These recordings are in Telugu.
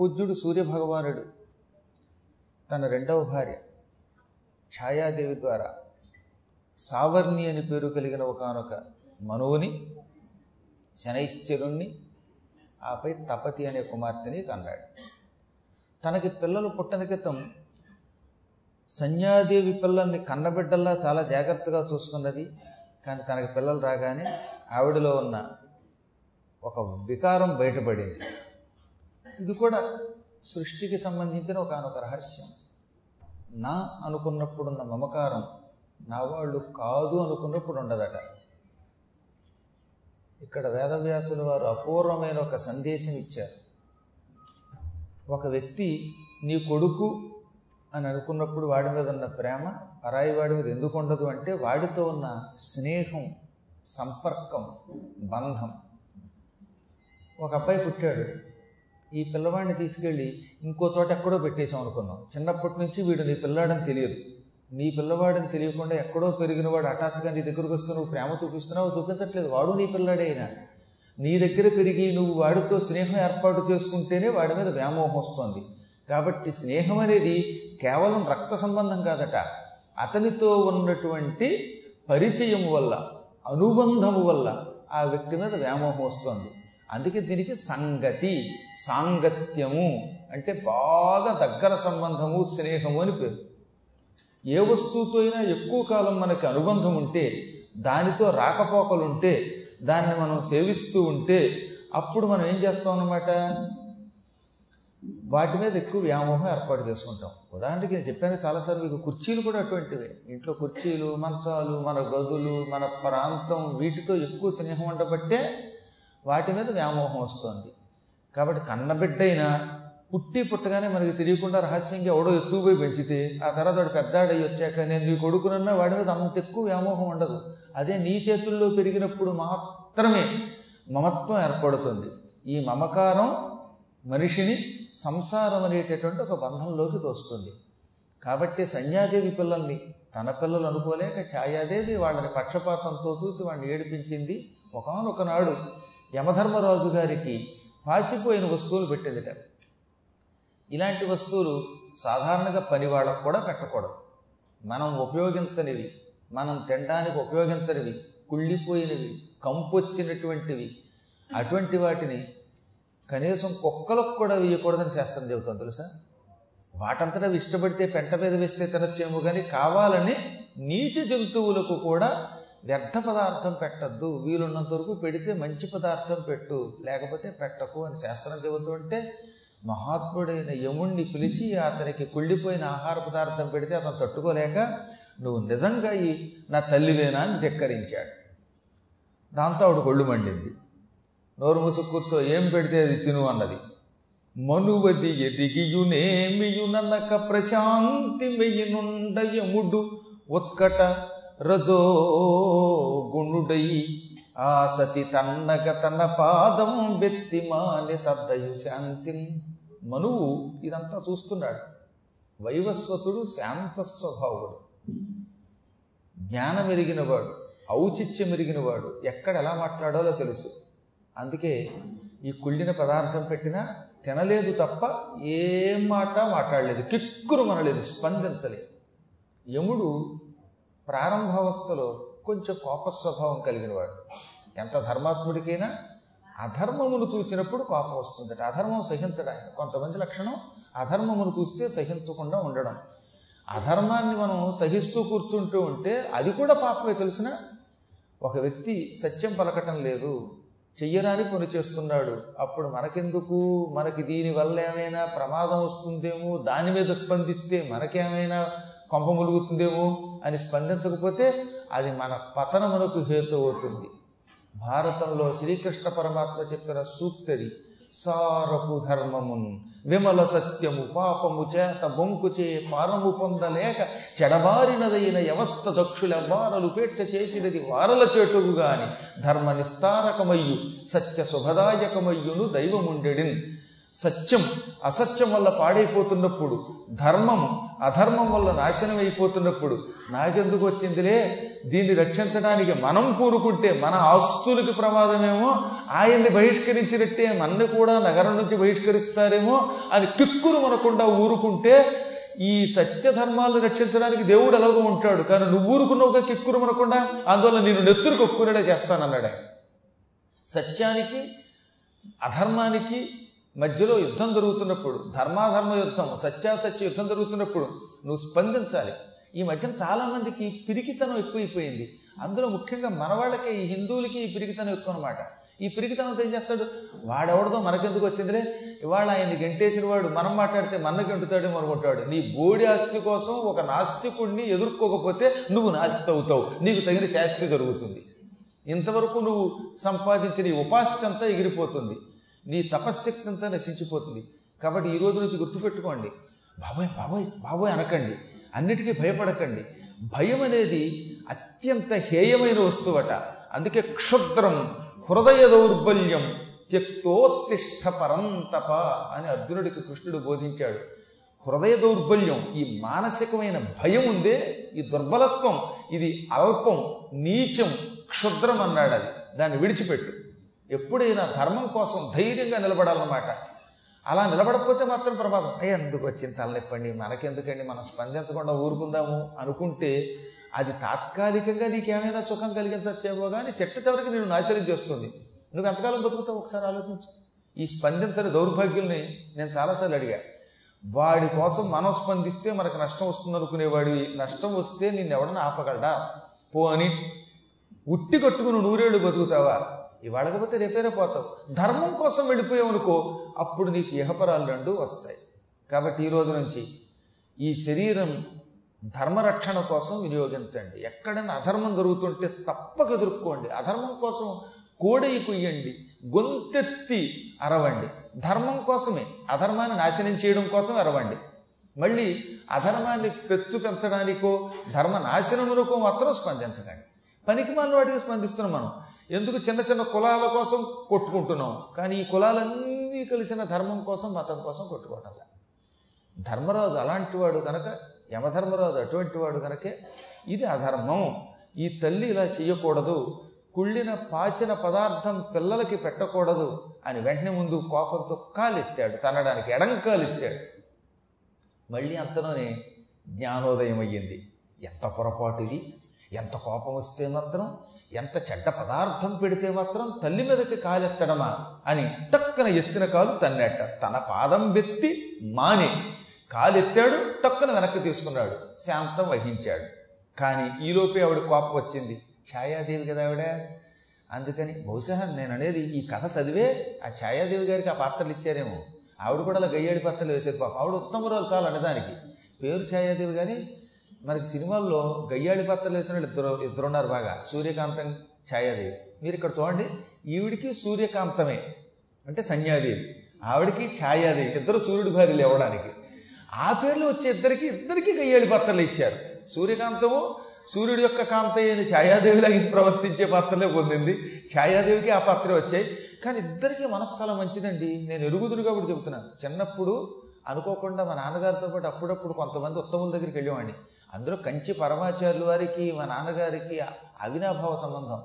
పూజ్యుడు సూర్యభగవానుడు. తన రెండవ భార్య ఛాయాదేవి ద్వారా సావర్ణి అని పేరు కలిగిన ఒకనొక మనువుని శనైశ్చరుణ్ణి ఆపై తపతి అనే కుమార్తెని కన్నాడు. తనకి పిల్లలు పుట్టని క్రితం సంధ్యాదేవి పిల్లల్ని కన్నబిడ్డల్లా చాలా జాగ్రత్తగా చూసుకున్నది. కానీ తనకి పిల్లలు రాగానే ఆవిడలో ఉన్న ఒక వికారం బయటపడింది. ఇది కూడా సృష్టికి సంబంధించిన ఒకనొక రహస్యం. నా అనుకున్నప్పుడున్న మమకారం నా వాళ్ళు కాదు అనుకున్నప్పుడు ఉండదట. ఇక్కడ వేదవ్యాసుల వారు అపూర్వమైన ఒక సందేశం ఇచ్చారు. ఒక వ్యక్తి నీ కొడుకు అని అనుకున్నప్పుడు వాడి మీద ఉన్న ప్రేమ పరాయి వాడి మీద ఎందుకు ఉండదు అంటే వాడితో ఉన్న స్నేహం సంపర్కం బంధం. ఒక అబ్బాయి పుట్టాడు. ఈ పిల్లవాడిని తీసుకెళ్ళి ఇంకో చోట ఎక్కడో పెట్టేసాం అనుకున్నాం. చిన్నప్పటి నుంచి వీడు నీ పిల్లాడని తెలియదు. నీ పిల్లవాడని తెలియకుండా ఎక్కడో పెరిగిన వాడు హఠాత్తుగా నీ దగ్గరకు వస్తే నువ్వు ప్రేమ చూపిస్తున్నావు చూపించట్లేదు. వాడు నీ పిల్లాడే అయినా. నీ దగ్గర పెరిగి నువ్వు వాడితో స్నేహం ఏర్పాటు చేసుకుంటేనే వాడి మీద వ్యామోహం వస్తుంది. కాబట్టి స్నేహం అనేది కేవలం రక్త సంబంధం కాదట. అతనితో ఉన్నటువంటి పరిచయం వల్ల అనుబంధము వల్ల ఆ వ్యక్తి మీద వ్యామోహం వస్తుంది. అందుకే దీనికి సంగతి సాంగత్యము అంటే బాగా దగ్గర సంబంధము స్నేహము అని పేరు. ఏ వస్తువుతో అయినా ఎక్కువ కాలం మనకి అనుబంధం ఉంటే దానితో రాకపోకలుంటే దాన్ని మనం సేవిస్తూ ఉంటే అప్పుడు మనం ఏం చేస్తాం అన్నమాట? వాటి మీద ఎక్కువ వ్యామోహం ఏర్పాటు చేసుకుంటాం. ఉదాహరణకి నేను చెప్పాను చాలాసార్లు మీకు కుర్చీలు కూడా అటువంటివే. ఇంట్లో కుర్చీలు మంచాలు మన గదులు మన ప్రాంతం వీటితో ఎక్కువ స్నేహం ఉండబట్టే వాటి మీద వ్యామోహం వస్తుంది. కాబట్టి కన్నబిడ్డైనా పుట్టి పుట్టగానే మనకి తెలియకుండా రహస్యంగా ఎవడో ఎత్తుకుపోయి పెంచితే ఆ తర్వాత వాడు పెద్దాడయ్యి వచ్చాక నేను నీ కొడుకునన్నా వాడి మీద అంత ఎక్కువ వ్యామోహం ఉండదు. అదే నీ చేతుల్లో పెరిగినప్పుడు మాత్రమే మమత్వం ఏర్పడుతుంది. ఈ మమకారం మనిషిని సంసారం అనేటటువంటి ఒక బంధంలోకి తోస్తుంది. కాబట్టి సంధ్యాదేవి పిల్లల్ని తన పిల్లలు అనుకోలేక ఛాయాదేవి వాళ్ళని పక్షపాతంతో చూసి వాడిని ఏడిపించింది. ఒకనొకనాడు యమధర్మరాజు గారికి పాసిపోయిన వస్తువులు పెట్టేదిట. ఇలాంటి వస్తువులు సాధారణంగా పని వాళ్ళకు కూడా పెట్టకూడదు. మనం ఉపయోగించనివి మనం తినడానికి ఉపయోగించనివి కుళ్ళిపోయినవి కంపొచ్చినటువంటివి అటువంటి వాటిని కనీసం కుక్కలకు కూడా వేయకూడదని శాస్త్రం చెబుతుంది తెలుసా? వాటంతటా ఇష్టపడితే పెంట మీద వేస్తే తినచ్చేమో కానీ కావాలని నీచ జంతువులకు కూడా వ్యర్థ పదార్థం పెట్టద్దు. వీలున్నంత వరకు పెడితే మంచి పదార్థం పెట్టు. లేకపోతే పెట్టకు అని శాస్త్రం చెబుతుంటే మహాత్ముడైన యముణ్ణి పిలిచి అతనికి కుళ్ళిపోయిన ఆహార పదార్థం పెడితే అతను తట్టుకోలేక నువ్వు నిజంగా ఈ నా తల్లివేనా? అని ధిక్కరించాడు. దాంతో ఆవిడ కొళ్ళు మండింది. నోరు మూసు కూర్చో ఏం పెడితే అది తిను అన్నది. మనువది ఎదిగియునేమియునక ప్రశాంతి మెయ్యనుండ యముడు ఉత్కట రజో గుణుడై ఆ సతి తన్నగ తన పాదం బెత్తి మాని తద్దయు శాంతి మనువు ఇదంతా చూస్తున్నాడు. వైవస్వతుడు శాంత స్వభావుడు. జ్ఞానం ఎరిగినవాడు ఔచిత్యం ఎరిగినవాడు ఎక్కడ ఎలా మాట్లాడాలో తెలుసు. అందుకే ఈ కుళ్ళిన పదార్థం పెట్టినా తినలేదు తప్ప ఏం మాట మాట్లాడలేదు. కిక్కురు మనలేదు స్పందించలేదు. యముడు ప్రారంభావస్థలో కొంచెం కోప స్వభావం కలిగినవాడు. ఎంత ధర్మాత్ముడికైనా అధర్మమును చూచినప్పుడు కోపం వస్తుందట. అధర్మం సహించడానికి కొంతమంది లక్షణం అధర్మమును చూస్తే సహించకుండా ఉండడం. అధర్మాన్ని మనం సహిస్తూ కూర్చుంటూ ఉంటే అది కూడా పాపమే తెలిసిన ఒక వ్యక్తి సత్యం పలకటం లేదు. చెయ్యరాని పని చేస్తున్నాడు. అప్పుడు మనకెందుకు? మనకి దీనివల్ల ఏమైనా ప్రమాదం వస్తుందేమో? దాని మీద స్పందిస్తే మనకేమైనా కొంప ములుగుతుందేమో అని స్పందించకపోతే అది మన పతనమునకు హేతు అవుతుంది భారతంలో శ్రీకృష్ణ పరమాత్మ చెప్పిన సూక్తది సారపు ధర్మమున్ విమల సత్యము పాపము చేత బొంకుచే పారము పొందలేక చెడబారినదైన వ్యవస్థ వారలు పెట్ట చేసినది వారల చేటుగు గాని ధర్మ నిస్తారకమయ్యు సత్య శుభదాయకమయ్యును దైవముండెడిన్. సత్యం అసత్యం వల్ల పాడైపోతున్నప్పుడు ధర్మం అధర్మం వల్ల నాశనం అయిపోతున్నప్పుడు నాకెందుకు వచ్చిందిలే? దీన్ని రక్షించడానికి మనం కూరుకుంటే మన ఆస్తులకి ప్రమాదమేమో? ఆయన్ని బహిష్కరించినట్టే మన్ని కూడా నగరం నుంచి బహిష్కరిస్తారేమో? అని కిక్కులు మనకుండా ఊరుకుంటే ఈ సత్యధర్మాలను రక్షించడానికి దేవుడు ఎలాగో ఉంటాడు. కానీ నువ్వు ఊరుకున్నావుగా కిక్కురు మనకుండా? అందువల్ల నేను నెత్తురు కొక్కునేలా చేస్తానన్నాడు సత్యానికి అధర్మానికి మధ్యలో యుద్ధం జరుగుతున్నప్పుడు ధర్మాధర్మ యుద్ధం సత్యాసత్య యుద్ధం జరుగుతున్నప్పుడు నువ్వు స్పందించాలి. ఈ మధ్యన చాలామందికి పిరికితనం ఎక్కువైపోయింది. అందులో ముఖ్యంగా మనవాళ్ళకే ఈ హిందువులకి ఈ పిరికితనం ఎక్కువ అనమాట ఈ పిరికితనంతో ఏం చేస్తాడు? వాడెవడదో మనకెందుకు వచ్చిందిరే ఇవాళ ఆయన గంటేసిన వాడు మనం మాట్లాడితే మన గంటుతాడేమో అనుకుంటాడు. నీ బోడి ఆస్తి కోసం ఒక నాస్తికుడిని ఎదుర్కోకపోతే నువ్వు నాస్తి అవుతావు. నీకు తగిన శాస్త్రి జరుగుతుంది ఇంతవరకు నువ్వు సంపాదించిన ఈ ఉపాస్తి అంతా ఎగిరిపోతుంది. నీ తపశ్శక్తి అంతా నశించిపోతుంది. కాబట్టి ఈ రోజు నుంచి గుర్తుపెట్టుకోండి. బాబోయ్ బాబోయ్ బాబోయ్ అనకండి. అన్నిటికీ భయపడకండి. భయం అనేది అత్యంత హేయమైన వస్తువట. అందుకే క్షుద్రం హృదయ దౌర్బల్యం త్యక్తోత్తిష్ట పరంతప అని అర్జునుడికి కృష్ణుడు బోధించాడు. హృదయ దౌర్బల్యం ఈ మానసికమైన భయం ఉందే ఈ దుర్బలత్వం ఇది అల్పం నీచం క్షుద్రం అన్నాడు అది. దాన్ని విడిచిపెట్టు. ఎప్పుడైనా ధర్మం కోసం ధైర్యంగా నిలబడాలన్నమాట. అలా నిలబడకపోతే మాత్రం ప్రమాదం అయ్యే ఎందుకు వచ్చింది తలనిప్పండి? మనకెందుకండి? మనం స్పందించకుండా ఊరుకుందాము అనుకుంటే అది తాత్కాలికంగా నీకేమైనా సుఖం కలిగించచ్చేమో కానీ చెట్టు చివరికి నేను నాశనం చేస్తుంది. నువ్వు ఎంతకాలం బతుకుతావు? ఒకసారి ఆలోచించు. ఈ స్పందించని దౌర్భాగ్యుల్ని నేను చాలాసార్లు అడిగా. వాడి కోసం మనం స్పందిస్తే మనకు నష్టం వస్తుంది అనుకునేవాడి నష్టం వస్తే నిన్ను ఎవడన్నా ఆపగలడా? పో అని ఉట్టి కట్టుకుని నూరేళ్ళు బతుకుతావా? ఇవాళకపోతే రేపేరే పోతావు ధర్మం కోసం వెళ్ళిపోయావు అనుకో అప్పుడు నీకు ఇహపరాలు రెండు వస్తాయి. కాబట్టి ఈ రోజు నుంచి ఈ శరీరం ధర్మరక్షణ కోసం వినియోగించండి. ఎక్కడైనా అధర్మం జరుగుతుంటే తప్పక ఎదుర్కోండి. అధర్మం కోసం కోడయి కుయ్యండి గొంతెత్తి అరవండి. ధర్మం కోసమే అధర్మాన్ని నాశనం చేయడం కోసం అరవండి. మళ్ళీ అధర్మాన్ని పెచ్చు పెంచడానికో ధర్మ నాశనమునకో మాత్రం స్పందించకండి. పనికి మన వాటికి స్పందిస్తున్నాం మనం. ఎందుకు చిన్న చిన్న కులాల కోసం కొట్టుకుంటున్నాం? కానీ ఈ కులాలన్నీ కలిసిన ధర్మం కోసం మతం కోసం కొట్టుకోవటం ధర్మరాజు అలాంటి వాడు కనుక యమధర్మరాజు అటువంటి వాడు కనుకే ఇది అధర్మం. ఈ తల్లి ఇలా చేయకూడదు కుళ్ళిన పాచిన పదార్థం పిల్లలకి పెట్టకూడదు అని వెంటనే ముందు కోపంతో కాలెత్తాడు. తనడానికి ఎడంకాలెత్తాడు మళ్ళీ అంతలోనే జ్ఞానోదయం అయ్యింది. ఎంత పొరపాటు ఇది? ఎంత కోపం వస్తే మాత్రం ఎంత చెడ్డ పదార్థం పెడితే మాత్రం తల్లి మీదకి కాలెత్తడమా అని టక్కన ఎత్తిన కాలు తన్నట్ట తన పాదం వెత్తి మానే. కాలెత్తాడు టక్కున వెనక్కి తీసుకున్నాడు. శాంతం వహించాడు. కానీ ఈలోపే ఆవిడ కోపం వచ్చింది. ఛాయాదేవి కదా ఆవిడ? అందుకని బహుశా నేను అనేది ఈ కథ చదివే ఆ ఛాయాదేవి గారికి ఆ పాత్రలు ఇచ్చారేమో. ఆవిడ కూడా అలా గయ్యాడి పాత్రలు వేసేది పాప. ఆవిడ ఉత్తమరాలు చాలు అనేదానికి. పేరు ఛాయాదేవి కానీ మనకి సినిమాల్లో గయ్యాళి పాత్రలు వేసిన వాళ్ళు ఇద్దరు ఇద్దరున్నారు బాగా. సూర్యకాంతం ఛాయాదేవి. మీరు ఇక్కడ చూడండి ఈవిడికి సూర్యకాంతమే. అంటే సంధ్యాదేవి. ఆవిడికి ఛాయాదేవి. ఇద్దరు సూర్యుడి భార్యలు ఇవ్వడానికి. ఆ పేర్లు వచ్చే ఇద్దరికి ఇద్దరికి గయ్యాళి పాత్రలు ఇచ్చారు. సూర్యకాంతము సూర్యుడి యొక్క కాంత అయిన ఛాయాదేవిలాగా ప్రవర్తించే పాత్రలే పొందింది. ఛాయాదేవికి ఆ పాత్ర వచ్చాయి. కానీ ఇద్దరికి మనస్థలం మంచిదండి. నేను ఎరుగుదురుగా కాబట్టి చెబుతున్నాను. చిన్నప్పుడు అనుకోకుండా మా నాన్నగారితో పాటు అప్పుడప్పుడు కొంతమంది ఉత్తముల దగ్గరికి వెళ్ళేవాడిని. అందులో కంచి పరమాచార్యుల వారికి మా నాన్నగారికి అవినాభావ సంబంధం.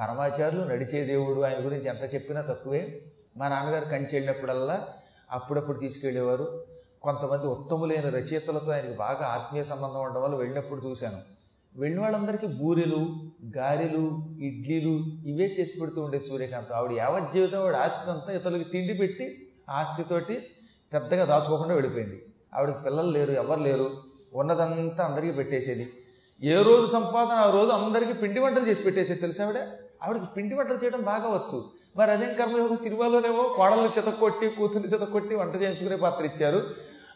పరమాచార్యులు నడిచే దేవుడు ఆయన గురించి ఎంత చెప్పినా తక్కువే. మా నాన్నగారు కంచి వెళ్ళినప్పుడల్లా అప్పుడప్పుడు తీసుకెళ్ళేవారు. కొంతమంది ఉత్తములైన రచయితలతో ఆయనకి బాగా ఆత్మీయ సంబంధం ఉండడం వల్ల వెళ్ళినప్పుడు చూశాను. వెళ్ళిన వాళ్ళందరికీ బూరెలు గారెలు ఇడ్లీలు ఇవే చేసి పెడుతూ ఉండేది సూర్యకాంత్. ఆవిడ యావత్ జీవితం ఆవిడ ఆస్తి అంతా ఇతరులకి తిండి పెట్టి ఆస్తితోటి పెద్దగా దాచుకోకుండా వెళ్ళిపోయింది. ఆవిడకి పిల్లలు లేరు ఎవరు లేరు. ఉన్నదంతా అందరికీ పెట్టేసేది. ఏ రోజు సంపాదన ఆ రోజు అందరికీ పిండి వంటలు చేసి పెట్టేసేది తెలుసా ఆవిడ? ఆవిడకి పిండి వంటలు చేయడం బాగా వచ్చు. మరి అదేం కర్మయోగం సినిమాలోనేమో కోడల్ని చెతకొట్టి కూతుర్ని చెతకొట్టి వంట చేయించుకునే పాత్ర ఇచ్చారు.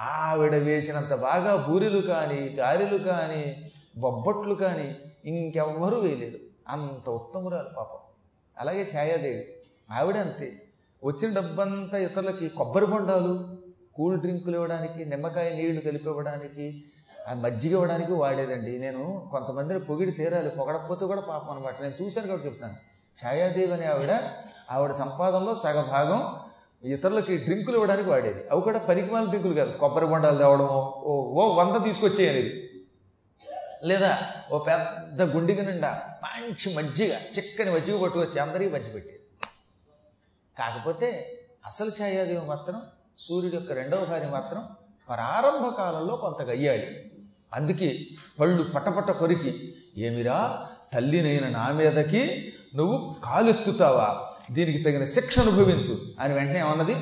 ఆవిడ వేసినంత బాగా బూరెలు కానీ గారెలు కానీ బొబ్బట్లు కానీ ఇంకెవ్వరూ వేయలేదు. అంత ఉత్తమురాలు పాపం. అలాగే ఛాయాదేవి. ఆవిడ అంతే. వచ్చిన డబ్బంతా ఇతరులకి కొబ్బరి బొండాలు కూల్ డ్రింకులు ఇవ్వడానికి నిమ్మకాయ నీళ్ళు కలిపి ఇవ్వడానికి ఆ మజ్జిగ ఇవ్వడానికి వాడేదండి. నేను కొంతమందిని పొగిడి తీరాలి పొగడకపోతే కూడా పాపం అనమాట నేను చూశాను కాబట్టి చెప్తాను ఛాయాదేవి అనే ఆవిడ ఆవిడ సంపాదనలో సగభాగం ఇతరులకి డ్రింకులు ఇవ్వడానికి వాడేది. అవి కూడా పరికమాల డ్రింకులు కాదు. కొబ్బరి బొండాలు తేవడము ఓ ఓ వంద తీసుకొచ్చేయనేది లేదా ఓ పెద్ద గుండిగ నిండా మంచి మజ్జిగ చిక్కని మజ్జిగ పట్టుకొచ్చి అందరికీ పంచిపెట్టేది. కాకపోతే అసలు ఛాయాదేవి మాత్రం సూర్యుడి యొక్క రెండవ భార్య మాత్రం ప్రారంభ కాలంలో కొంత గయ్యాలి అందుకే పళ్ళు పటపట కొరికి ఏమిరా తల్లినైన నా మీదకి నువ్వు కాలెత్తుతావా? దీనికి తగిన శిక్ష అనుభవించు. అని వెంటనే ఏమన్నది?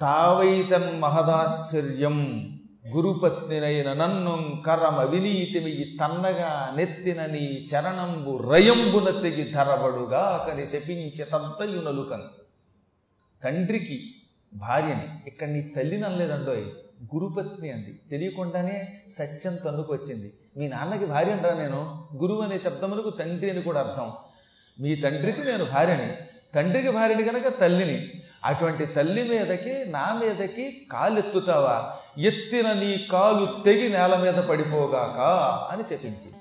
తావైతన్ మహదాశ్చర్యం గురుపత్నినైన నన్ను కరమ వినీతిమియి తన్నగా నెత్తిన నీ చరణంబు రయంబున తెగి ధరబడుగా కని శపించే తద్దయునలుకను తండ్రికి భార్యని ఇక్కడ నీ తల్లినలేదండోయ్ గురుపత్ని అంది. తెలియకుండానే సత్యం తన్నుకొచ్చింది మీ నాన్నకి భార్య అంటారా నేను. గురువు అనే శబ్దములకు తండ్రి అని కూడా అర్థం. మీ తండ్రికి నేను భార్యని. తండ్రికి భార్యని కనుక తల్లిని. అటువంటి తల్లి మీదకి నా మీదకి కాలెత్తుతావా? ఎత్తిన నీ కాలు తెగి నేల మీద పడిపోగాక అని శపించింది.